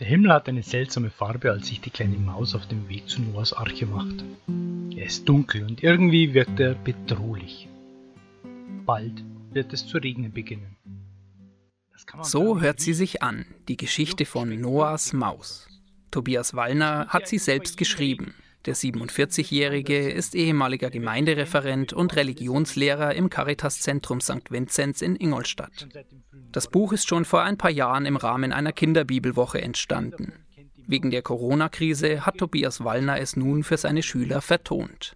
Der Himmel hat eine seltsame Farbe, als sich die kleine Maus auf dem Weg zu Noahs Arche macht. Er ist dunkel und irgendwie wirkt er bedrohlich. Bald wird es zu regnen beginnen. So hört sie sich an, die Geschichte von Noahs Maus. Tobias Wallner hat sie selbst geschrieben. Der 47-Jährige ist ehemaliger Gemeindereferent und Religionslehrer im Caritas-Zentrum St. Vinzenz in Ingolstadt. Das Buch ist schon vor ein paar Jahren im Rahmen einer Kinderbibelwoche entstanden. Wegen der Corona-Krise hat Tobias Wallner es nun für seine Schüler vertont.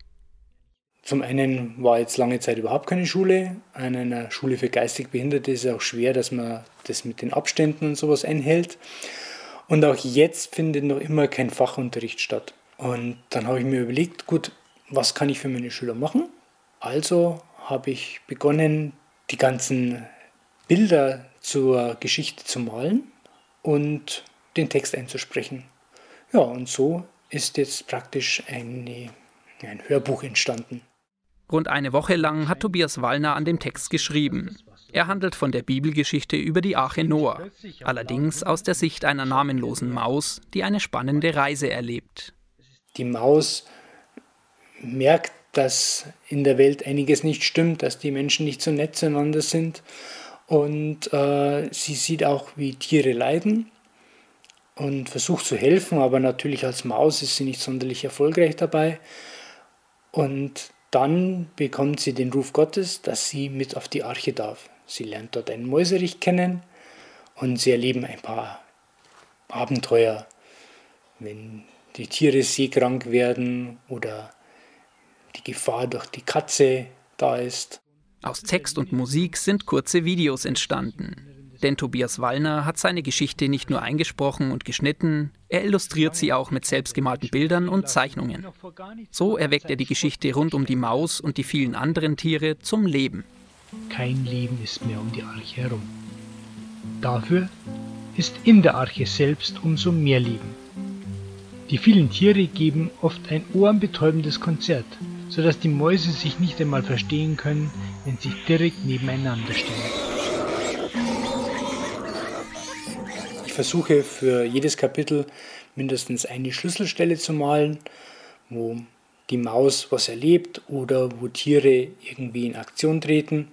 Zum einen war jetzt lange Zeit überhaupt keine Schule. An einer Schule für geistig Behinderte ist es auch schwer, dass man das mit den Abständen und sowas einhält. Und auch jetzt findet noch immer kein Fachunterricht statt. Und dann habe ich mir überlegt, gut, was kann ich für meine Schüler machen? Also habe ich begonnen, die ganzen Bilder zur Geschichte zu malen und den Text einzusprechen. Ja, und so ist jetzt praktisch eine, ein Hörbuch entstanden. Rund eine Woche lang hat Tobias Wallner an dem Text geschrieben. Er handelt von der Bibelgeschichte über die Arche Noah, allerdings aus der Sicht einer namenlosen Maus, die eine spannende Reise erlebt. Die Maus merkt, dass in der Welt einiges nicht stimmt, dass die Menschen nicht so nett zueinander sind. Und äh, sie sieht auch, wie Tiere leiden und versucht zu helfen, aber natürlich als Maus ist sie nicht sonderlich erfolgreich dabei. Und dann bekommt sie den Ruf Gottes, dass sie mit auf die Arche darf. Sie lernt dort einen Mäuserich kennen und sie erleben ein paar Abenteuer, wenn die Tiere seekrank werden oder die Gefahr durch die Katze da ist. Aus Text und Musik sind kurze Videos entstanden. Denn Tobias Wallner hat seine Geschichte nicht nur eingesprochen und geschnitten, er illustriert sie auch mit selbstgemalten Bildern und Zeichnungen. So erweckt er die Geschichte rund um die Maus und die vielen anderen Tiere zum Leben. Kein Leben ist mehr um die Arche herum. Dafür ist in der Arche selbst umso mehr Leben. Die vielen Tiere geben oft ein ohrenbetäubendes Konzert, sodass die Mäuse sich nicht einmal verstehen können, wenn sie direkt nebeneinander stehen. versuche für jedes Kapitel mindestens eine Schlüsselstelle zu malen, wo die Maus was erlebt oder wo Tiere irgendwie in Aktion treten.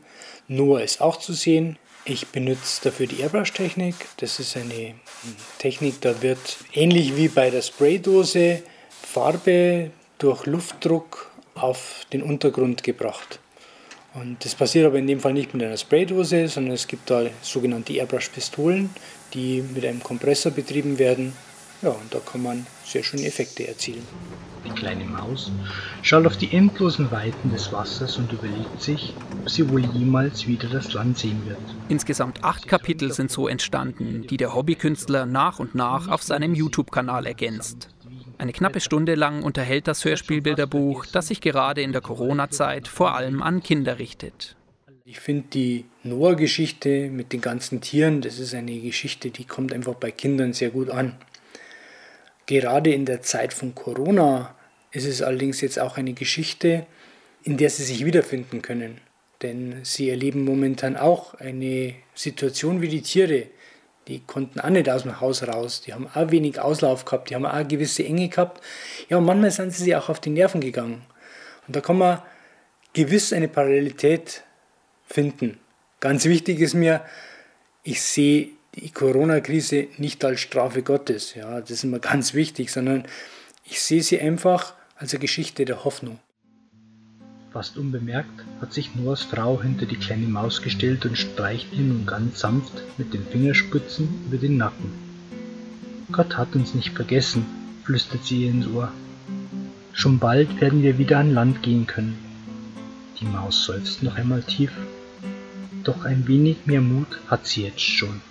Noah ist auch zu sehen. Ich benutze dafür die Airbrush-Technik. Das ist eine Technik, da wird ähnlich wie bei der Spraydose Farbe durch Luftdruck auf den Untergrund gebracht. Und das passiert aber in dem Fall nicht mit einer Spraydose, sondern es gibt da sogenannte Airbrush-Pistolen, die mit einem Kompressor betrieben werden. Ja, und da kann man sehr schöne Effekte erzielen. Die kleine Maus schaut auf die endlosen Weiten des Wassers und überlegt sich, ob sie wohl jemals wieder das Land sehen wird. Insgesamt acht Kapitel sind so entstanden, die der Hobbykünstler nach und nach auf seinem YouTube-Kanal ergänzt. Eine knappe Stunde lang unterhält das Hörspielbilderbuch, das sich gerade in der Corona-Zeit vor allem an Kinder richtet. Ich finde die Noah-Geschichte mit den ganzen Tieren, das ist eine Geschichte, die kommt einfach bei Kindern sehr gut an. Gerade in der Zeit von Corona ist es allerdings jetzt auch eine Geschichte, in der sie sich wiederfinden können. Denn sie erleben momentan auch eine Situation wie die Tiere. Die konnten auch nicht aus dem Haus raus. Die haben auch wenig Auslauf gehabt. Die haben auch gewisse Enge gehabt. Ja, und manchmal sind sie sich auch auf die Nerven gegangen. Und da kann man gewiss eine Parallelität finden. Ganz wichtig ist mir, ich sehe die Corona-Krise nicht als Strafe Gottes, ja, das ist mir ganz wichtig, sondern ich sehe sie einfach als eine Geschichte der Hoffnung. Fast unbemerkt hat sich Noahs Frau hinter die kleine Maus gestellt und streicht ihr nun ganz sanft mit den Fingerspitzen über den Nacken. Gott hat uns nicht vergessen, flüstert sie ihr ins Ohr. Schon bald werden wir wieder an Land gehen können. Die Maus seufzt noch einmal tief doch ein wenig mehr Mut hat sie jetzt schon.